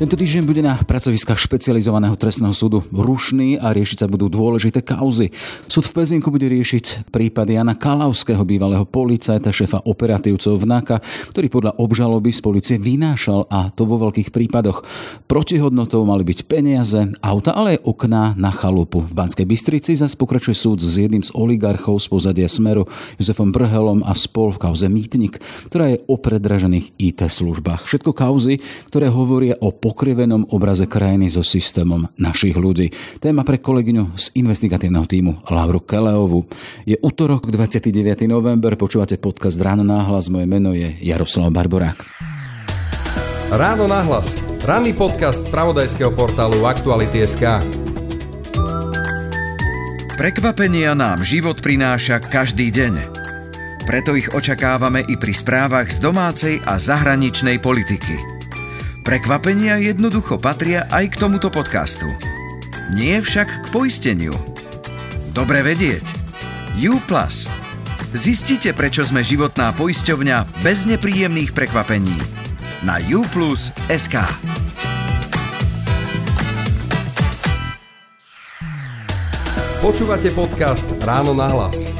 Tento týždeň bude na pracoviskách špecializovaného trestného súdu rušný a riešiť sa budú dôležité kauzy. Súd v Pezinku bude riešiť prípad Jana Kalavského, bývalého policajta, šéfa operatívcov NAKA, ktorý podľa obžaloby z policie vynášal a to vo veľkých prípadoch. Protihodnotou mali byť peniaze, auta, ale aj okná na chalupu. V Banskej Bystrici zase pokračuje súd s jedným z oligarchov z pozadia Smeru, Jozefom Brhelom a spol v kauze Mýtnik, ktorá je o predražených IT službách. Všetko kauzy, ktoré hovoria o pokrivenom obraze krajiny so systémom našich ľudí. Téma pre kolegyňu z investigatívneho týmu Lauru Keleovu. Je útorok 29. november, počúvate podcast Ráno náhlas, moje meno je Jaroslav Barborák. Ráno nahlas. Ranný podcast z pravodajského portálu Aktuality.sk. Prekvapenia nám život prináša každý deň. Preto ich očakávame i pri správach z domácej a zahraničnej politiky. Prekvapenia jednoducho patria aj k tomuto podcastu. Nie však k poisteniu. Dobre vedieť. U+. Zistite, prečo sme životná poisťovňa bez nepríjemných prekvapení. Na uplus.sk Počúvate podcast Ráno na hlas.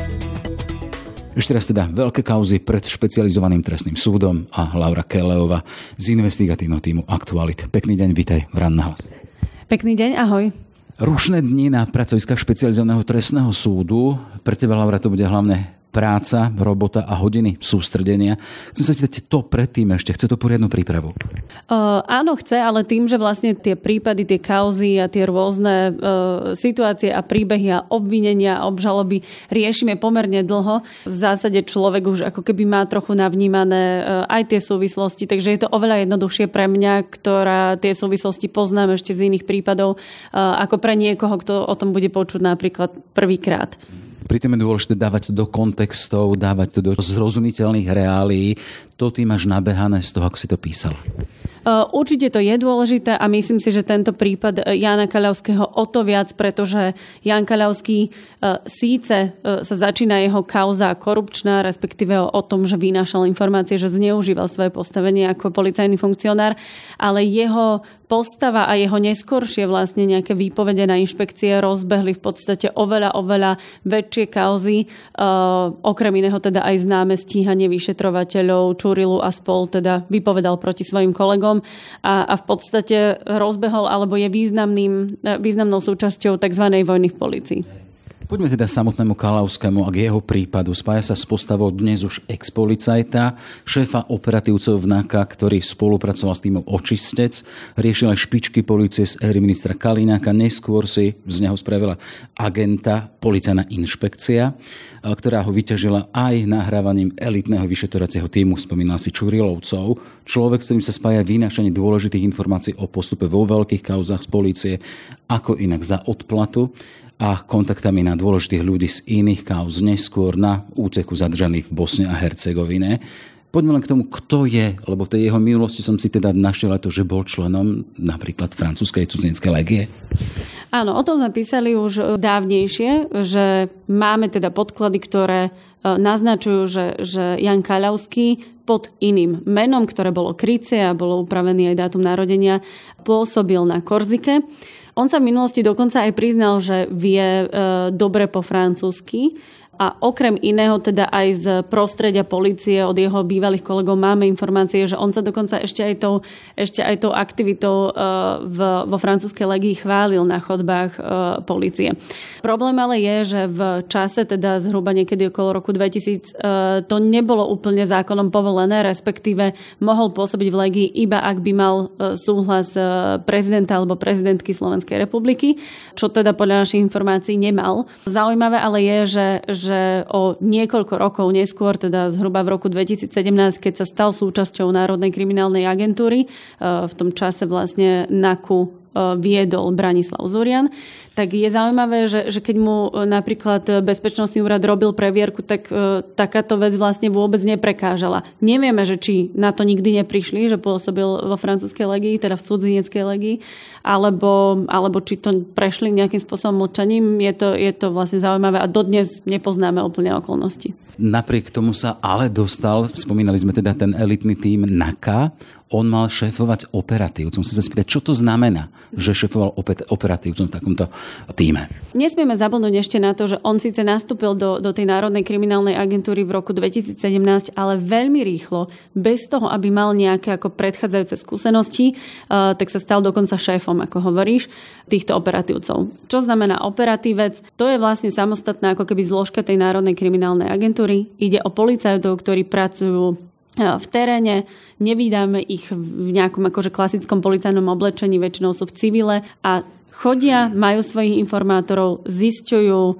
Ešte raz teda veľké kauzy pred špecializovaným trestným súdom a Laura Keleova z investigatívneho týmu Aktualit. Pekný deň, vitaj v Ran na hlas. Pekný deň, ahoj. Rušné dni na pracoviskách špecializovaného trestného súdu. Pre teba, Laura, to bude hlavne práca, robota a hodiny sústredenia. Chcem sa spýtať to predtým ešte. Chce to poriadnu prípravu? Uh, áno, chce, ale tým, že vlastne tie prípady, tie kauzy a tie rôzne uh, situácie a príbehy a obvinenia a obžaloby riešime pomerne dlho, v zásade človek už ako keby má trochu navnímané uh, aj tie súvislosti, takže je to oveľa jednoduchšie pre mňa, ktorá tie súvislosti poznám ešte z iných prípadov, uh, ako pre niekoho, kto o tom bude počuť napríklad prvýkrát. Pritom je dôležité dávať to do kontextov, dávať to do zrozumiteľných reálií. To ty máš nabehané z toho, ako si to písal. Určite to je dôležité a myslím si, že tento prípad Jana Kaľavského o to viac, pretože Jan Kaľavský e, síce e, sa začína jeho kauza korupčná, respektíve o tom, že vynášal informácie, že zneužíval svoje postavenie ako policajný funkcionár, ale jeho postava a jeho neskoršie vlastne nejaké výpovede na inšpekcie rozbehli v podstate oveľa, oveľa väčšie kauzy. Uh, okrem iného teda aj známe stíhanie vyšetrovateľov Čurilu a spol teda vypovedal proti svojim kolegom a, a v podstate rozbehol alebo je významným, významnou súčasťou tzv. vojny v policii. Poďme teda samotnému Kalavskému a k jeho prípadu. Spája sa s postavou dnes už ex-policajta, šéfa operatívcov v NAKA, ktorý spolupracoval s týmom Očistec, riešil aj špičky policie z éry ministra Kalináka, neskôr si z neho spravila agenta, policajná inšpekcia, ktorá ho vyťažila aj nahrávaním elitného vyšetrovacieho týmu, spomínal si Čurilovcov, človek, s ktorým sa spája vynášanie dôležitých informácií o postupe vo veľkých kauzách z policie, ako inak za odplatu a kontaktami na dôležitých ľudí z iných kauz neskôr na úceku zadržaných v Bosne a Hercegovine. Poďme len k tomu, kto je, lebo v tej jeho minulosti som si teda našiel to, že bol členom napríklad francúzskej cudzineckej legie. Áno, o tom sme písali už dávnejšie, že máme teda podklady, ktoré e, naznačujú, že, že Jan Kaľavský pod iným menom, ktoré bolo krycie a bolo upravený aj dátum narodenia, pôsobil na Korzike. On sa v minulosti dokonca aj priznal, že vie e, dobre po francúzsky a okrem iného teda aj z prostredia policie od jeho bývalých kolegov máme informácie, že on sa dokonca ešte aj tou, ešte aj tou aktivitou e, v, vo francúzskej legii chválil na chodbách e, policie. Problém ale je, že v čase teda zhruba niekedy okolo roku 2000 e, to nebolo úplne zákonom povolené, respektíve mohol pôsobiť v legii iba ak by mal súhlas prezidenta alebo prezidentky Slovenskej republiky, čo teda podľa našich informácií nemal. Zaujímavé ale je, že, že že o niekoľko rokov neskôr, teda zhruba v roku 2017, keď sa stal súčasťou Národnej kriminálnej agentúry, e, v tom čase vlastne NAKU viedol Branislav Zurian, tak je zaujímavé, že, že keď mu napríklad Bezpečnostný úrad robil previerku, tak takáto vec vlastne vôbec neprekážala. Nevieme, že či na to nikdy neprišli, že pôsobil vo francúzskej legii, teda v cudzineckej legii, alebo, alebo či to prešli nejakým spôsobom mlčaním. Je to, je to vlastne zaujímavé a dodnes nepoznáme úplne okolnosti. Napriek tomu sa ale dostal, spomínali sme teda ten elitný tým NAKA, on mal šéfovať operatívcom. Chcem sa spýtať, čo to znamená, že šéfoval operatívcom v takomto týme? Nesmieme zabudnúť ešte na to, že on síce nastúpil do, do tej Národnej kriminálnej agentúry v roku 2017, ale veľmi rýchlo, bez toho, aby mal nejaké ako predchádzajúce skúsenosti, uh, tak sa stal dokonca šéfom, ako hovoríš, týchto operatívcov. Čo znamená operatívec? To je vlastne samostatná ako keby zložka tej Národnej kriminálnej agentúry. Ide o policajtov, ktorí pracujú v teréne, nevydáme ich v nejakom akože klasickom policajnom oblečení, väčšinou sú v civile a chodia, majú svojich informátorov, zisťujú e,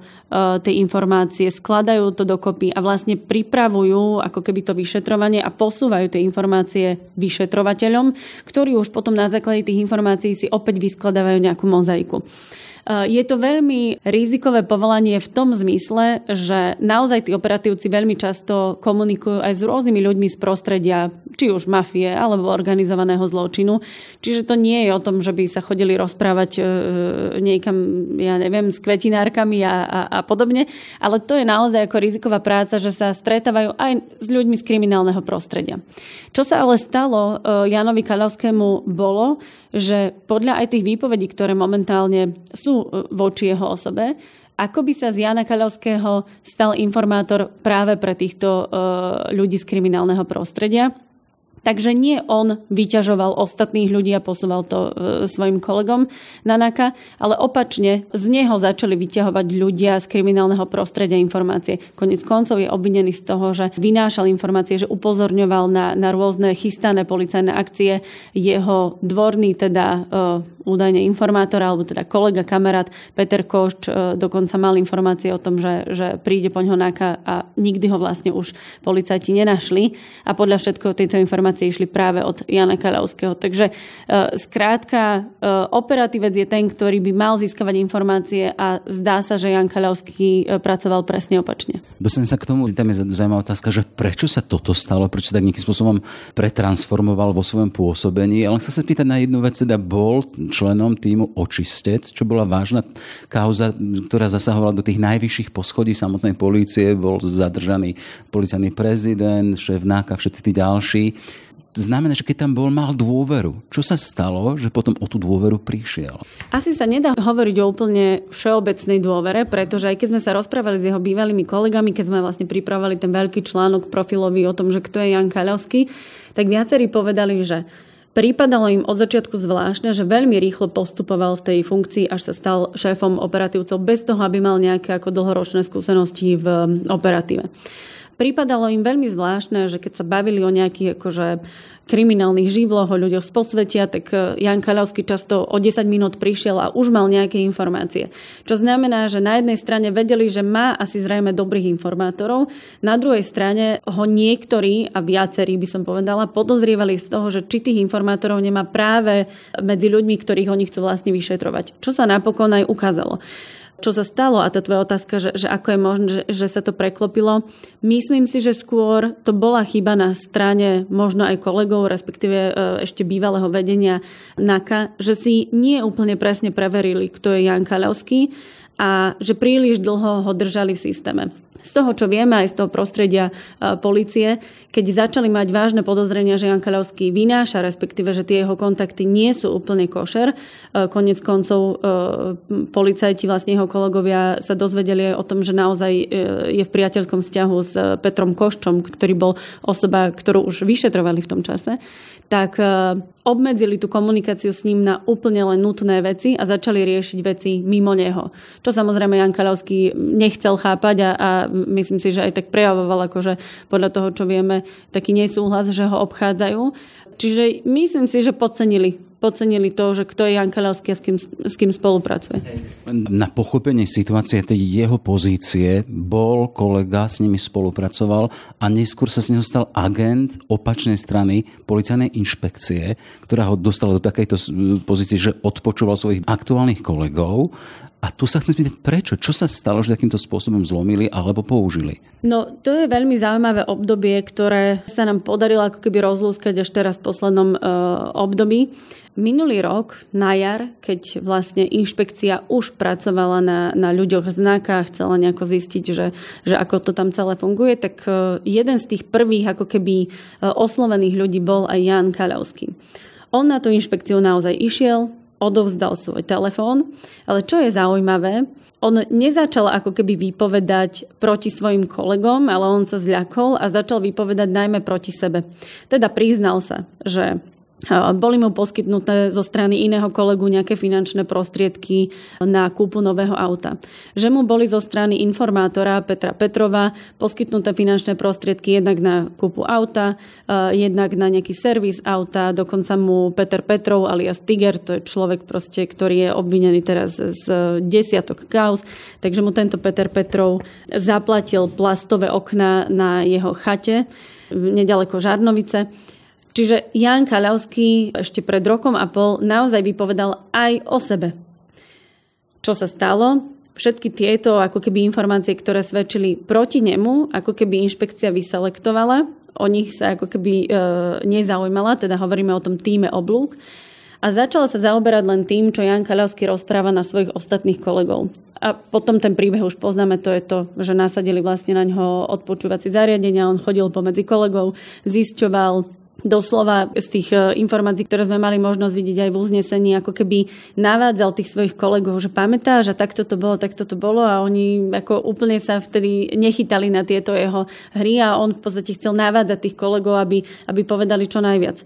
tie informácie, skladajú to dokopy a vlastne pripravujú ako keby to vyšetrovanie a posúvajú tie informácie vyšetrovateľom, ktorí už potom na základe tých informácií si opäť vyskladávajú nejakú mozaiku. Eh, je to veľmi rizikové povolanie v tom zmysle, že naozaj tí operatívci veľmi často komunikujú aj s rôznymi ľuďmi z prostredia, či už mafie alebo organizovaného zločinu. Čiže to nie je o tom, že by sa chodili rozprávať eh, niekam, ja neviem, s kvetinárkami a, a, a podobne, ale to je naozaj ako riziková práca, že sa stretávajú aj s ľuďmi z kriminálneho prostredia. Čo sa ale stalo eh, Janovi Kalavskému bolo, že podľa aj tých výpovedí, ktoré momentálne sú e, voči jeho osobe, ako by sa z Jana Kaľovského stal informátor práve pre týchto e, ľudí z kriminálneho prostredia. Takže nie on vyťažoval ostatných ľudí a posúval to e, svojim kolegom na NAKA, ale opačne z neho začali vyťahovať ľudia z kriminálneho prostredia informácie. Konec koncov je obvinený z toho, že vynášal informácie, že upozorňoval na, na rôzne chystané policajné akcie. Jeho dvorný teda e, údajne informátor, alebo teda kolega, kamarát Peter Košč e, dokonca mal informácie o tom, že, že príde po ňoho NAKA a nikdy ho vlastne už policajti nenašli. A podľa všetkého tejto informácie informácie išli práve od Jana Kaľavského. Takže e, skrátka, e, operatívec je ten, ktorý by mal získavať informácie a zdá sa, že Jan Kaľavský e, pracoval presne opačne. Dostanem sa k tomu, tam je zaujímavá otázka, že prečo sa toto stalo, prečo tak nejakým spôsobom pretransformoval vo svojom pôsobení. Ale chcem sa pýtať na jednu vec, teda bol členom týmu Očistec, čo bola vážna kauza, ktorá zasahovala do tých najvyšších poschodí samotnej polície, bol zadržaný policajný prezident, šéf NAKA, všetci tí ďalší znamená, že keď tam bol, mal dôveru. Čo sa stalo, že potom o tú dôveru prišiel? Asi sa nedá hovoriť o úplne všeobecnej dôvere, pretože aj keď sme sa rozprávali s jeho bývalými kolegami, keď sme vlastne pripravovali ten veľký článok profilový o tom, že kto je Jan Kaľovský, tak viacerí povedali, že Prípadalo im od začiatku zvláštne, že veľmi rýchlo postupoval v tej funkcii, až sa stal šéfom operatívcov bez toho, aby mal nejaké ako dlhoročné skúsenosti v operatíve prípadalo im veľmi zvláštne, že keď sa bavili o nejakých akože kriminálnych živloch, o ľuďoch z podsvetia, tak e, Jan Kaľovský často o 10 minút prišiel a už mal nejaké informácie. Čo znamená, že na jednej strane vedeli, že má asi zrejme dobrých informátorov, na druhej strane ho niektorí a viacerí by som povedala podozrievali z toho, že či tých informátorov nemá práve medzi ľuďmi, ktorých oni chcú vlastne vyšetrovať. Čo sa napokon aj ukázalo čo sa stalo a tá tvoja otázka, že, že ako je možné, že, že sa to preklopilo. Myslím si, že skôr to bola chyba na strane možno aj kolegov, respektíve e, ešte bývalého vedenia NAKA, že si nie úplne presne preverili, kto je Jan Kaľovský a že príliš dlho ho držali v systéme. Z toho, čo vieme aj z toho prostredia e, policie, keď začali mať vážne podozrenia, že Jan Kaľovský vynáša, respektíve, že tie jeho kontakty nie sú úplne košer, e, konec koncov e, policajti, vlastne jeho kolegovia sa dozvedeli aj o tom, že naozaj je v priateľskom vzťahu s Petrom Koščom, ktorý bol osoba, ktorú už vyšetrovali v tom čase, tak obmedzili tú komunikáciu s ním na úplne len nutné veci a začali riešiť veci mimo neho. Čo samozrejme Jan Kaľovský nechcel chápať a, a myslím si, že aj tak prejavoval akože podľa toho, čo vieme, taký nesúhlas, že ho obchádzajú. Čiže myslím si, že podcenili podcenili to, že kto je Jan Kalavský a s kým, s kým spolupracuje. Na pochopenie situácie tej jeho pozície bol kolega, s nimi spolupracoval a neskôr sa z neho stal agent opačnej strany policajnej inšpekcie, ktorá ho dostala do takejto pozície, že odpočúval svojich aktuálnych kolegov a tu sa chcem spýtať, prečo? Čo sa stalo, že takýmto spôsobom zlomili alebo použili? No, to je veľmi zaujímavé obdobie, ktoré sa nám podarilo ako keby rozlúskať až teraz v poslednom e, období. Minulý rok, na jar, keď vlastne inšpekcia už pracovala na, na ľuďoch v znakách, chcela nejako zistiť, že, že ako to tam celé funguje, tak e, jeden z tých prvých ako keby e, oslovených ľudí bol aj Jan Kaľovský. On na tú inšpekciu naozaj išiel, odovzdal svoj telefón, ale čo je zaujímavé, on nezačal ako keby vypovedať proti svojim kolegom, ale on sa zľakol a začal vypovedať najmä proti sebe. Teda priznal sa, že boli mu poskytnuté zo strany iného kolegu nejaké finančné prostriedky na kúpu nového auta. Že mu boli zo strany informátora Petra Petrova poskytnuté finančné prostriedky jednak na kúpu auta, jednak na nejaký servis auta, dokonca mu Peter Petrov alias Tiger, to je človek proste, ktorý je obvinený teraz z desiatok kauz, takže mu tento Peter Petrov zaplatil plastové okna na jeho chate nedaleko Žarnovice Čiže Jan Kaľavský ešte pred rokom a pol naozaj vypovedal aj o sebe. Čo sa stalo? Všetky tieto ako keby informácie, ktoré svedčili proti nemu, ako keby inšpekcia vyselektovala, o nich sa ako keby e, nezaujímala, teda hovoríme o tom týme oblúk a začala sa zaoberať len tým, čo Jan Kaľavský rozpráva na svojich ostatných kolegov. A potom ten príbeh už poznáme, to je to, že nasadili vlastne na ňo odpočúvacie zariadenia, on chodil pomedzi kolegov, zisťoval, doslova z tých e, informácií, ktoré sme mali možnosť vidieť aj v uznesení, ako keby navádzal tých svojich kolegov, že pamätáš, že takto to bolo, takto to bolo a oni ako úplne sa vtedy nechytali na tieto jeho hry a on v podstate chcel navádzať tých kolegov, aby, aby povedali čo najviac.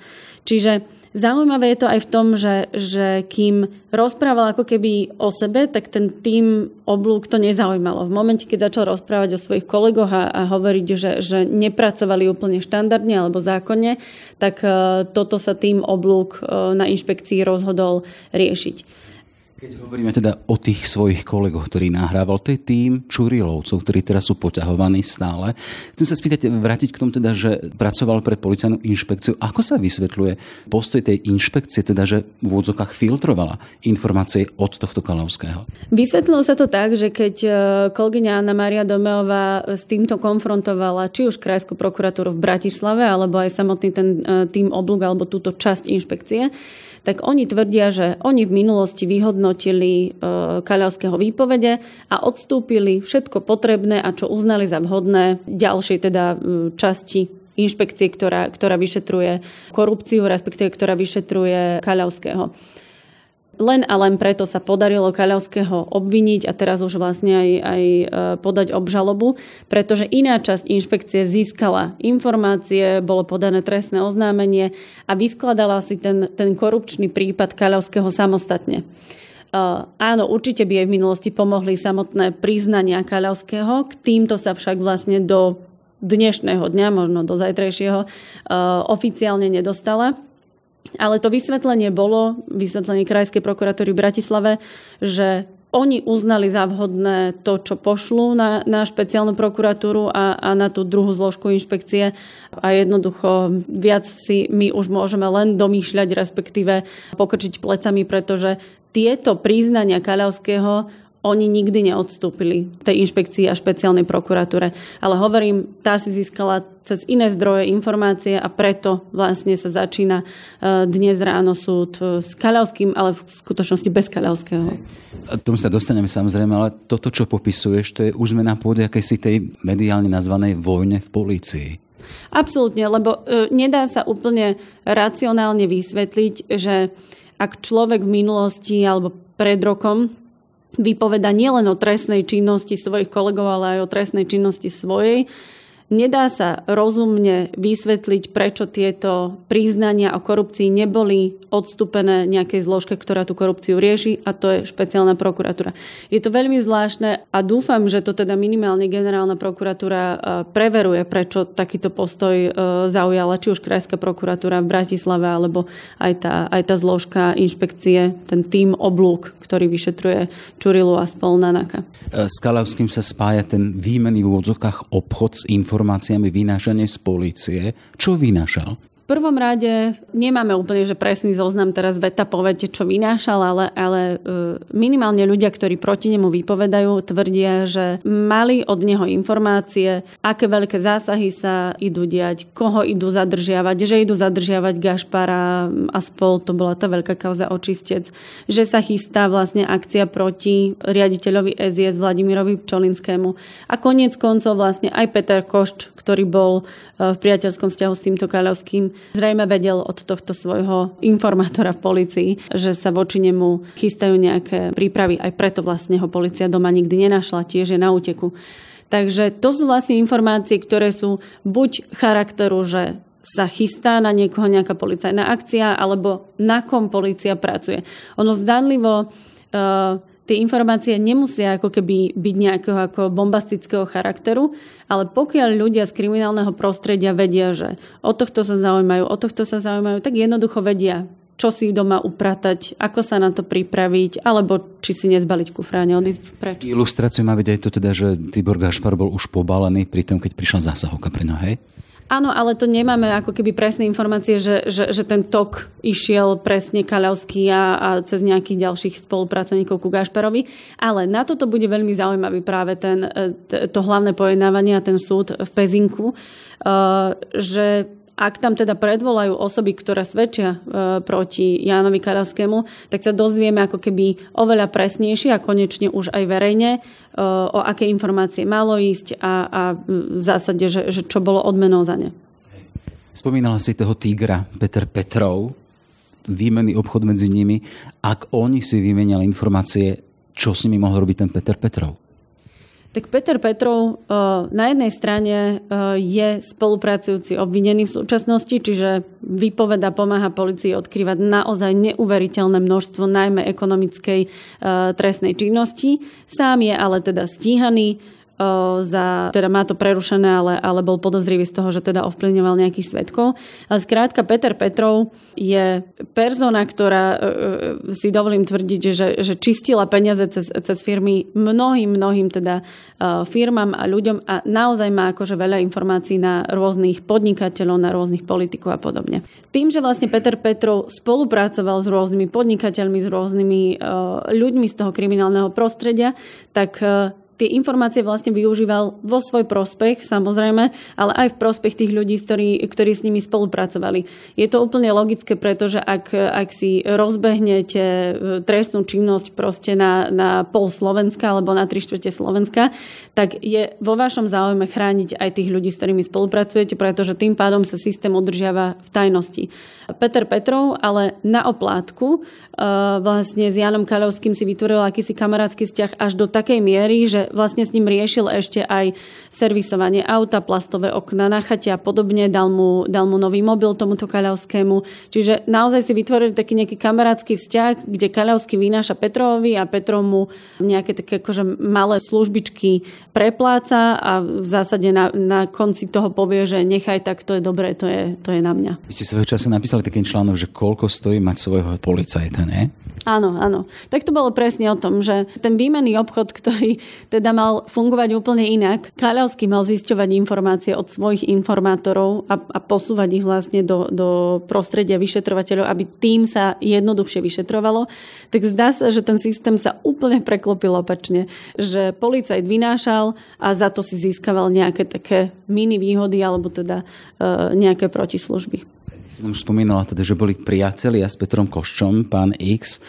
Čiže zaujímavé je to aj v tom, že, že kým rozprával ako keby o sebe, tak ten tým oblúk to nezaujímalo. V momente, keď začal rozprávať o svojich kolegoch a, a hovoriť, že, že nepracovali úplne štandardne alebo zákonne, tak uh, toto sa tým oblúk uh, na inšpekcii rozhodol riešiť. Keď hovoríme teda o tých svojich kolegoch, ktorý nahrával, to je tým Čurilovcov, ktorí teraz sú poťahovaní stále. Chcem sa spýtať, vrátiť k tomu teda, že pracoval pre policajnú inšpekciu. Ako sa vysvetľuje postoj tej inšpekcie, teda, že v úvodzokách filtrovala informácie od tohto Kalavského? Vysvetlilo sa to tak, že keď e, kolegyňa Anna Maria Domeová s týmto konfrontovala či už Krajskú prokuratúru v Bratislave, alebo aj samotný ten e, tým oblúk, alebo túto časť inšpekcie, tak oni tvrdia, že oni v minulosti vyhodnotili e, Kaľavského výpovede a odstúpili všetko potrebné a čo uznali za vhodné ďalšej teda e, časti inšpekcie, ktorá, ktorá vyšetruje korupciu, respektíve ktorá vyšetruje Kaľavského. Len a len preto sa podarilo Kaľovského obviniť a teraz už vlastne aj, aj e, podať obžalobu, pretože iná časť inšpekcie získala informácie, bolo podané trestné oznámenie a vyskladala si ten, ten korupčný prípad Kaľovského samostatne. Uh, áno, určite by aj v minulosti pomohli samotné priznania Kaľovského, k týmto sa však vlastne do dnešného dňa, možno do zajtrajšieho, uh, oficiálne nedostala. Ale to vysvetlenie bolo, vysvetlenie Krajskej prokuratúry v Bratislave, že oni uznali za vhodné to, čo pošlú na, na špeciálnu prokuratúru a, a na tú druhú zložku inšpekcie. A jednoducho viac si my už môžeme len domýšľať, respektíve pokrčiť plecami, pretože tieto príznania Kaľavského oni nikdy neodstúpili tej inšpekcii a špeciálnej prokuratúre. Ale hovorím, tá si získala cez iné zdroje informácie a preto vlastne sa začína e, dnes ráno súd e, s Kaľavským, ale v skutočnosti bez Kaľavského. A tomu sa dostaneme samozrejme, ale toto, čo popisuješ, to je už sme na pôde akejsi tej mediálne nazvanej vojne v polícii. Absolútne, lebo e, nedá sa úplne racionálne vysvetliť, že ak človek v minulosti alebo pred rokom vypoveda nielen o trestnej činnosti svojich kolegov, ale aj o trestnej činnosti svojej, Nedá sa rozumne vysvetliť, prečo tieto priznania o korupcii neboli odstúpené nejakej zložke, ktorá tú korupciu rieši a to je špeciálna prokuratúra. Je to veľmi zvláštne a dúfam, že to teda minimálne generálna prokuratúra e, preveruje, prečo takýto postoj e, zaujala či už Krajská prokuratúra v Bratislave alebo aj tá, aj tá zložka inšpekcie, ten tým oblúk, ktorý vyšetruje Čurilu a spol. E, s Kalavským sa spája ten výmený v úvodzokách obchod s informáciami informáciami vynášanie z polície. Čo vynášal? Prvom rade nemáme úplne že presný zoznam teraz veta povede, čo vynášal, ale, ale e, minimálne ľudia, ktorí proti nemu vypovedajú, tvrdia, že mali od neho informácie, aké veľké zásahy sa idú diať, koho idú zadržiavať, že idú zadržiavať Gašpara a spol, to bola tá veľká kauza očistec, že sa chystá vlastne akcia proti riaditeľovi SIS Vladimirovi Pčolinskému. A koniec koncov vlastne aj Peter Košč, ktorý bol e, v priateľskom vzťahu s týmto Kaľovským, Zrejme vedel od tohto svojho informátora v policii, že sa voči nemu chystajú nejaké prípravy. Aj preto vlastne ho policia doma nikdy nenašla, tiež je na úteku. Takže to sú vlastne informácie, ktoré sú buď charakteru, že sa chystá na niekoho nejaká policajná akcia, alebo na kom policia pracuje. Ono zdanlivo uh, tie informácie nemusia ako keby byť nejakého ako bombastického charakteru, ale pokiaľ ľudia z kriminálneho prostredia vedia, že o tohto sa zaujímajú, o tohto sa zaujímajú, tak jednoducho vedia, čo si doma upratať, ako sa na to pripraviť, alebo či si nezbaliť kufráne, odísť preč. Ilustráciu má vedieť to teda, že Tibor Gašpar bol už pobalený pri tom, keď prišla zásahovka pri hej? Áno, ale to nemáme ako keby presné informácie, že, že, že ten tok išiel presne Kaľavský a, a cez nejakých ďalších spolupracovníkov ku Gašperovi. Ale na toto bude veľmi zaujímavý práve ten, e, to hlavné pojednávanie a ten súd v Pezinku, e, že ak tam teda predvolajú osoby, ktoré svedčia e, proti Jánovi Karavskému, tak sa dozvieme ako keby oveľa presnejšie a konečne už aj verejne, e, o aké informácie malo ísť a, a v zásade, že, že čo bolo odmenou za ne. Spomínala si toho tigra Peter Petrov, výmenný obchod medzi nimi. Ak oni si vymenali informácie, čo s nimi mohol robiť ten Peter Petrov? Tak Peter Petrov eh, na jednej strane eh, je spolupracujúci obvinený v súčasnosti, čiže vypoveda, pomáha policii odkrývať naozaj neuveriteľné množstvo najmä ekonomickej eh, trestnej činnosti. Sám je ale teda stíhaný za, teda má to prerušené, ale, ale bol podozrivý z toho, že teda ovplyvňoval nejakých svetkov. Ale skrátka Peter Petrov je persona, ktorá si dovolím tvrdiť, že, že čistila peniaze cez, cez firmy mnohým, mnohým teda firmám a ľuďom a naozaj má akože veľa informácií na rôznych podnikateľov, na rôznych politikov a podobne. Tým, že vlastne Peter Petrov spolupracoval s rôznymi podnikateľmi, s rôznymi ľuďmi z toho kriminálneho prostredia, tak tie informácie vlastne využíval vo svoj prospech, samozrejme, ale aj v prospech tých ľudí, ktorí, ktorí s nimi spolupracovali. Je to úplne logické, pretože ak, ak si rozbehnete e, trestnú činnosť proste na, na pol Slovenska alebo na tri štvrte Slovenska, tak je vo vašom záujme chrániť aj tých ľudí, s ktorými spolupracujete, pretože tým pádom sa systém udržiava v tajnosti. Peter Petrov ale na oplátku uh, vlastne s Janom Kaľovským si vytvoril akýsi kamarátsky vzťah až do takej miery, že vlastne s ním riešil ešte aj servisovanie auta, plastové okna na chate a podobne, dal mu, dal mu nový mobil tomuto Kaľovskému. Čiže naozaj si vytvorili taký nejaký kamarátsky vzťah, kde Kaľovský vynáša Petrovi a Petrov mu nejaké také akože malé službičky prepláca a v zásade na, na konci toho povie, že nechaj tak, to je dobré, to je, to je na mňa. Vy ste svojho času napísali taký článok, že koľko stojí mať svojho policajta, ne? Áno, áno. Tak to bolo presne o tom, že ten výmenný obchod, ktorý teda mal fungovať úplne inak, Kaľovský mal zisťovať informácie od svojich informátorov a, a posúvať ich vlastne do, do prostredia vyšetrovateľov, aby tým sa jednoduchšie vyšetrovalo, tak zdá sa, že ten systém sa úplne preklopil opačne, že policajt vynášal a za to si získaval nejaké také mini výhody alebo teda e, nejaké protislužby. Už spomínala teda, že boli priatelia s Petrom Koščom, pán X.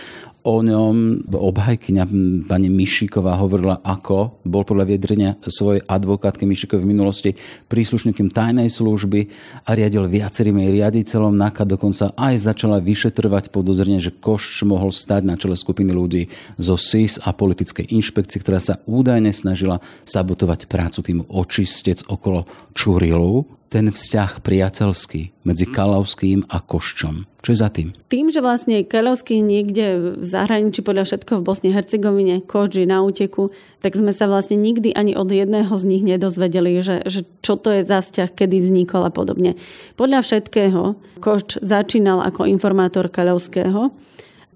o ňom obhajkyňa pani Mišiková hovorila, ako bol podľa viedrenia svojej advokátky Mišikovej v minulosti príslušníkom tajnej služby a riadil viacerými riaditeľom. NAKA dokonca aj začala vyšetrovať podozrenie, že Košč mohol stať na čele skupiny ľudí zo SIS a politickej inšpekcie, ktorá sa údajne snažila sabotovať prácu týmu očistec okolo Čurilu ten vzťah priateľský medzi Kalavským a Koščom? Čo je za tým? Tým, že vlastne Kalavský niekde v zahraničí, podľa všetko v Bosne Hercegovine, je na úteku, tak sme sa vlastne nikdy ani od jedného z nich nedozvedeli, že, že čo to je za vzťah, kedy vznikol a podobne. Podľa všetkého Koč začínal ako informátor Kalavského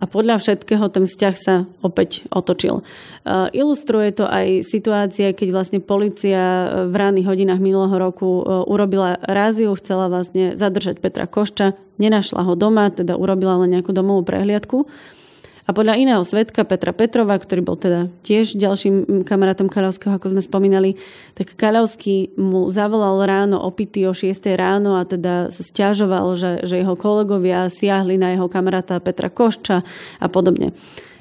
a podľa všetkého ten vzťah sa opäť otočil. E, ilustruje to aj situácia, keď vlastne policia v ranných hodinách minulého roku e, urobila ráziu, chcela vlastne zadržať Petra Košča, nenašla ho doma, teda urobila len nejakú domovú prehliadku a podľa iného svetka Petra Petrova, ktorý bol teda tiež ďalším kamarátom Kaľovského, ako sme spomínali, tak Kaľovský mu zavolal ráno opity o 6 ráno a teda sa stiažoval, že, že jeho kolegovia siahli na jeho kamaráta Petra Košča a podobne.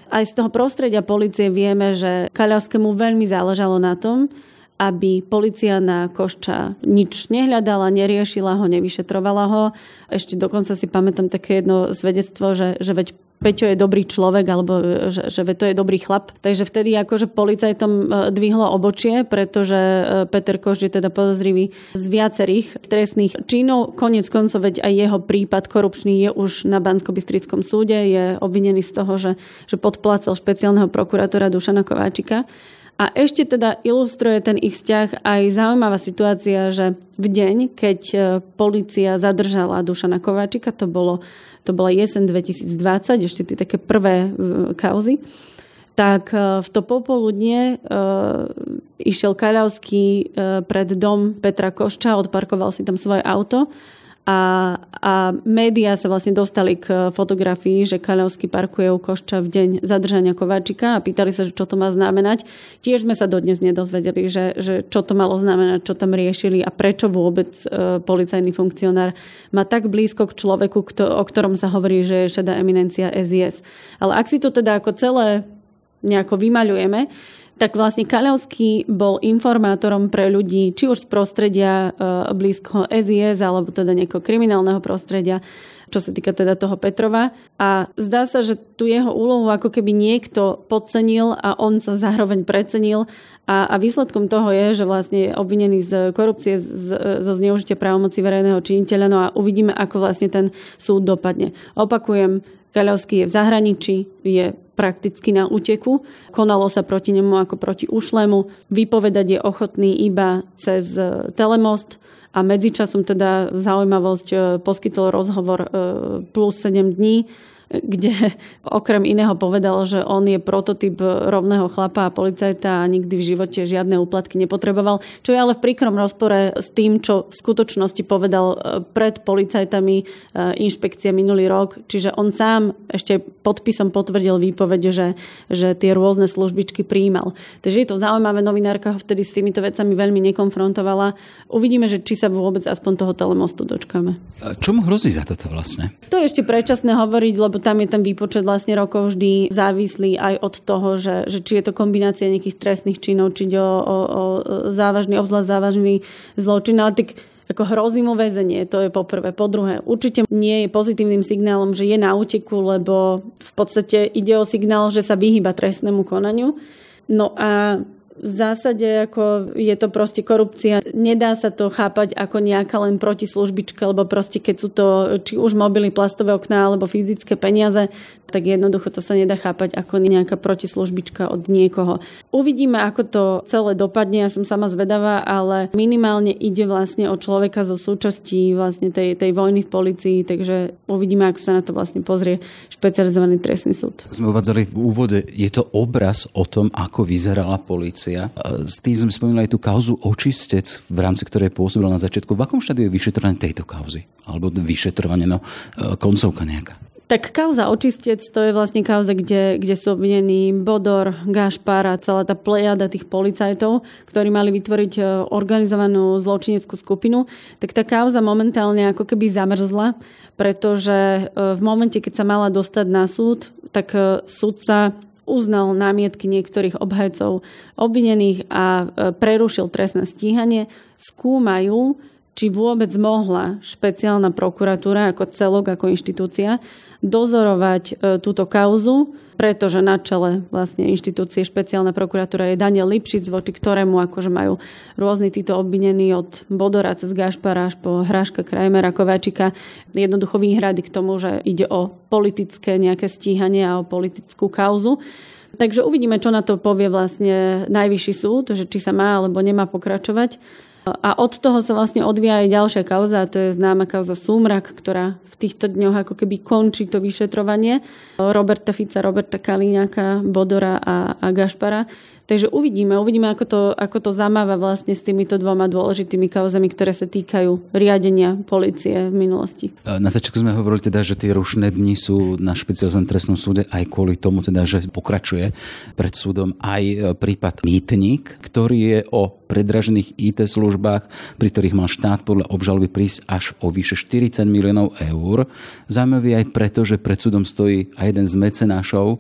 Aj z toho prostredia policie vieme, že Kaľovskému veľmi záležalo na tom, aby policia na Košča nič nehľadala, neriešila ho, nevyšetrovala ho. Ešte dokonca si pamätám také jedno svedectvo, že, že veď Peťo je dobrý človek, alebo že, že to je dobrý chlap. Takže vtedy akože policajtom e, dvihlo obočie, pretože e, Peter Koš je teda podozrivý z viacerých trestných činov. Konec koncov, veď aj jeho prípad korupčný je už na bansko súde, je obvinený z toho, že, že podplácal špeciálneho prokurátora Dušana Kováčika. A ešte teda ilustruje ten ich vzťah aj zaujímavá situácia, že v deň, keď e, policia zadržala Dušana Kováčika, to bolo to bola jesen 2020, ešte tie také prvé e, kauzy, tak e, v to popoludne e, išiel Kaľavský pred dom Petra Košča, odparkoval si tam svoje auto a, a médiá sa vlastne dostali k fotografii, že Kaľovský parkuje u Košča v deň zadržania Kováčika a pýtali sa, že čo to má znamenať. Tiež sme sa dodnes nedozvedeli, že, že čo to malo znamenať, čo tam riešili a prečo vôbec e, policajný funkcionár má tak blízko k človeku, kto, o ktorom sa hovorí, že je šedá eminencia SIS. Ale ak si to teda ako celé nejako vymaľujeme, tak vlastne Kaľovský bol informátorom pre ľudí, či už z prostredia e, blízkoho SIS, alebo teda nejakého kriminálneho prostredia, čo sa týka teda toho Petrova. A zdá sa, že tu jeho úlohu ako keby niekto podcenil a on sa zároveň precenil a, a výsledkom toho je, že vlastne je obvinený z korupcie, z, zo zneužitia právomoci verejného činiteľa. No a uvidíme, ako vlastne ten súd dopadne. Opakujem, Kaľovský je v zahraničí, je prakticky na úteku. Konalo sa proti nemu ako proti ušlému. Vypovedať je ochotný iba cez e, telemost a medzičasom teda zaujímavosť e, poskytol rozhovor e, plus 7 dní kde okrem iného povedal, že on je prototyp rovného chlapa a policajta a nikdy v živote žiadne úplatky nepotreboval, čo je ale v príkrom rozpore s tým, čo v skutočnosti povedal e, pred policajtami e, inšpekcia minulý rok. Čiže on sám ešte podpisom potvrdil výpoveď, že, že tie rôzne službičky príjmal. Takže je to zaujímavé, novinárka ho vtedy s týmito vecami veľmi nekonfrontovala. Uvidíme, že či sa vôbec aspoň toho telemostu dočkáme. Čo mu hrozí za toto vlastne? To je ešte predčasné hovoriť, lebo tam je ten výpočet vlastne rokov vždy závislý aj od toho, že, že či je to kombinácia nejakých trestných činov, či ide o, o, o závažný, obzvlášť závažný zločin, ale tak ako hrozí mu väzenie, to je poprvé. Po druhé, určite nie je pozitívnym signálom, že je na úteku, lebo v podstate ide o signál, že sa vyhýba trestnému konaniu. No a v zásade ako je to proste korupcia. Nedá sa to chápať ako nejaká len protislužbička, lebo proste keď sú to či už mobily, plastové okná alebo fyzické peniaze, tak jednoducho to sa nedá chápať ako nejaká protislužbička od niekoho. Uvidíme, ako to celé dopadne, ja som sama zvedavá, ale minimálne ide vlastne o človeka zo súčastí vlastne tej, tej vojny v policii, takže uvidíme, ako sa na to vlastne pozrie špecializovaný trestný súd. Sme uvádzali v úvode, je to obraz o tom, ako vyzerala policia. S tým sme spomínali tú kauzu očistec, v rámci ktorej pôsobil na začiatku. V akom štádiu je vyšetrovanie tejto kauzy? Alebo vyšetrovanie, no, e, koncovka nejaká? Tak kauza očistec, to je vlastne kauza, kde, kde sú obvinení Bodor, Gašpar a celá tá plejada tých policajtov, ktorí mali vytvoriť e, organizovanú zločineckú skupinu. Tak tá kauza momentálne ako keby zamrzla, pretože e, v momente, keď sa mala dostať na súd, tak sudca uznal námietky niektorých obhajcov obvinených a prerušil trestné stíhanie, skúmajú, či vôbec mohla špeciálna prokuratúra ako celok, ako inštitúcia dozorovať túto kauzu pretože na čele vlastne inštitúcie špeciálna prokuratúra je Daniel Lipšic, voči ktorému akože majú rôzni títo obvinení od Bodora cez Gašpara až po Hraška, Krajmera, Kováčika jednoducho výhrady k tomu, že ide o politické nejaké stíhanie a o politickú kauzu. Takže uvidíme, čo na to povie vlastne najvyšší súd, že či sa má alebo nemá pokračovať. A od toho sa vlastne odvíja aj ďalšia kauza, a to je známa kauza Súmrak, ktorá v týchto dňoch ako keby končí to vyšetrovanie Roberta Fica, Roberta Kalíňaka, Bodora a, a Gašpara. Takže uvidíme, uvidíme, ako to, ako to zamáva vlastne s týmito dvoma dôležitými kauzami, ktoré sa týkajú riadenia policie v minulosti. Na začiatku sme hovorili teda, že tie rušné dni sú na špeciálnom trestnom súde aj kvôli tomu, teda, že pokračuje pred súdom aj e, prípad Mýtnik, ktorý je o predražených IT službách, pri ktorých mal štát podľa obžaloby prísť až o vyše 40 miliónov eur. Zaujímavý aj preto, že pred súdom stojí aj jeden z mecenášov,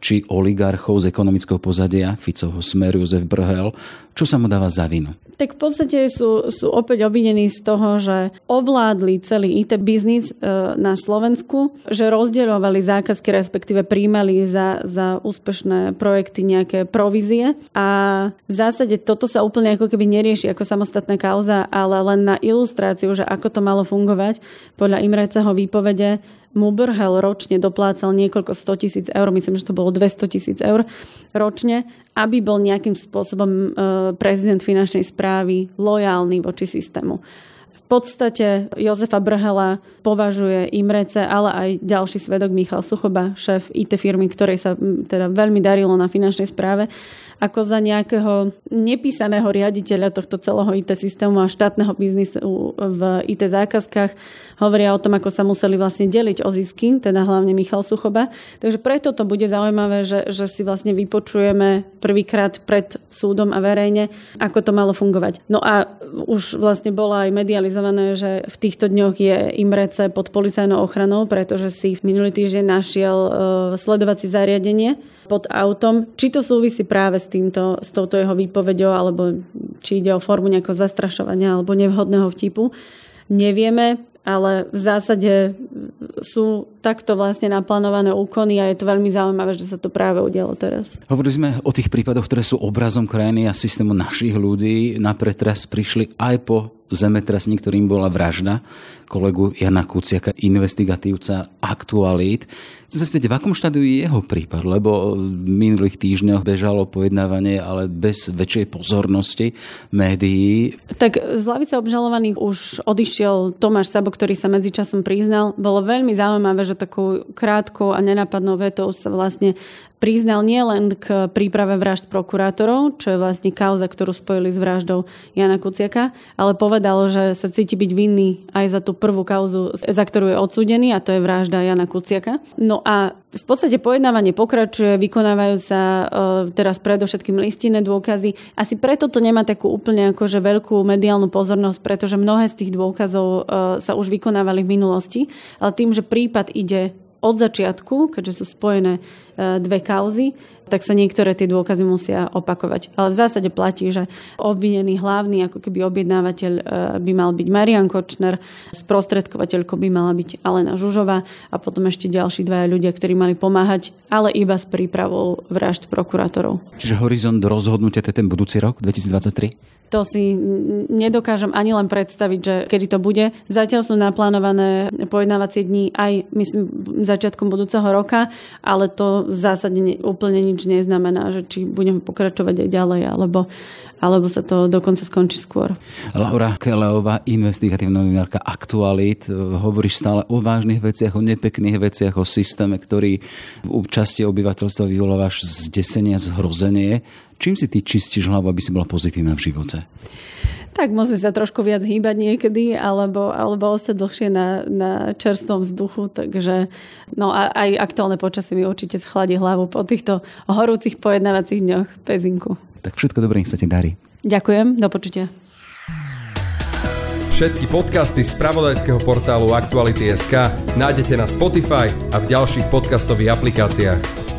či oligarchov z ekonomického pozadia, Ficovho smeru Jozef Brhel, čo sa mu dáva za vinu? Tak v podstate sú, sú opäť obvinení z toho, že ovládli celý IT biznis e, na Slovensku, že rozdielovali zákazky, respektíve príjmali za, za úspešné projekty nejaké provízie a v zásade toto sa úplne ako keby nerieši ako samostatná kauza, ale len na ilustráciu, že ako to malo fungovať podľa Imreceho výpovede Mubrhel ročne doplácal niekoľko 100 tisíc eur, myslím, že to bolo 200 tisíc eur ročne, aby bol nejakým spôsobom e, prezident finančnej správy lojálny voči systému. Podstate Jozefa Brhela považuje Imrece, ale aj ďalší svedok Michal Suchoba, šéf IT firmy, ktorej sa teda veľmi darilo na finančnej správe, ako za nejakého nepísaného riaditeľa tohto celého IT systému a štátneho biznisu v IT zákazkách. Hovoria o tom, ako sa museli vlastne deliť o zisky, teda hlavne Michal Suchoba. Takže preto to bude zaujímavé, že, že si vlastne vypočujeme prvýkrát pred súdom a verejne, ako to malo fungovať. No a už vlastne bolo aj medializované, že v týchto dňoch je Imrece pod policajnou ochranou, pretože si v minulý týždeň našiel uh, sledovací zariadenie pod autom. Či to súvisí práve s, týmto, s touto jeho výpovedou, alebo či ide o formu nejakého zastrašovania alebo nevhodného vtipu, nevieme ale v zásade sú takto vlastne naplánované úkony a je to veľmi zaujímavé, že sa to práve udialo teraz. Hovorili sme o tých prípadoch, ktoré sú obrazom krajiny a systému našich ľudí. Na pretras prišli aj po zemetrasní, ktorým bola vražda kolegu Jana Kuciaka, investigatívca aktualít. Chcem sa spýtať, v akom štádiu je jeho prípad? Lebo v minulých týždňoch bežalo pojednávanie, ale bez väčšej pozornosti médií. Tak z lavice obžalovaných už odišiel Tomáš Sabo, ktorý sa medzičasom priznal. Bolo veľmi zaujímavé, že takou krátkou a nenapadnou vetou sa vlastne priznal nielen k príprave vražd prokurátorov, čo je vlastne kauza, ktorú spojili s vraždou Jana Kuciaka, ale povedal, že sa cíti byť vinný aj za tú prvú kauzu, za ktorú je odsúdený a to je vražda Jana Kuciaka. No a v podstate pojednávanie pokračuje, vykonávajú sa e, teraz predovšetkým listinné dôkazy. Asi preto to nemá takú úplne akože veľkú mediálnu pozornosť, pretože mnohé z tých dôkazov e, sa už vykonávali v minulosti, ale tým, že prípad ide od začiatku, keďže sú spojené dve kauzy, tak sa niektoré tie dôkazy musia opakovať. Ale v zásade platí, že obvinený hlavný ako keby objednávateľ e, by mal byť Marian Kočner, sprostredkovateľkou by mala byť Alena Žužová a potom ešte ďalší dvaja ľudia, ktorí mali pomáhať, ale iba s prípravou vražd prokurátorov. Čiže horizont rozhodnutia to je ten budúci rok, 2023? To si nedokážem ani len predstaviť, že kedy to bude. Zatiaľ sú naplánované pojednávacie dni aj, myslím, začiatkom budúceho roka, ale to v zásade úplne nič neznamená, že či budeme pokračovať aj ďalej, alebo, alebo sa to dokonca skončí skôr. Laura Keleová, investigatívna novinárka Aktualit, hovoríš stále o vážnych veciach, o nepekných veciach, o systéme, ktorý v časti obyvateľstva vyvolávaš zdesenie, zhrozenie. Čím si ty čistíš hlavu, aby si bola pozitívna v živote? Tak musí sa trošku viac hýbať niekedy, alebo, alebo ostať dlhšie na, na čerstvom vzduchu, takže no a aj aktuálne počasie mi určite schladí hlavu po týchto horúcich pojednávacích dňoch Pezinku. Tak všetko dobré, nech sa ti darí. Ďakujem, do počutia. Všetky podcasty z pravodajského portálu Aktuality.sk nájdete na Spotify a v ďalších podcastových aplikáciách.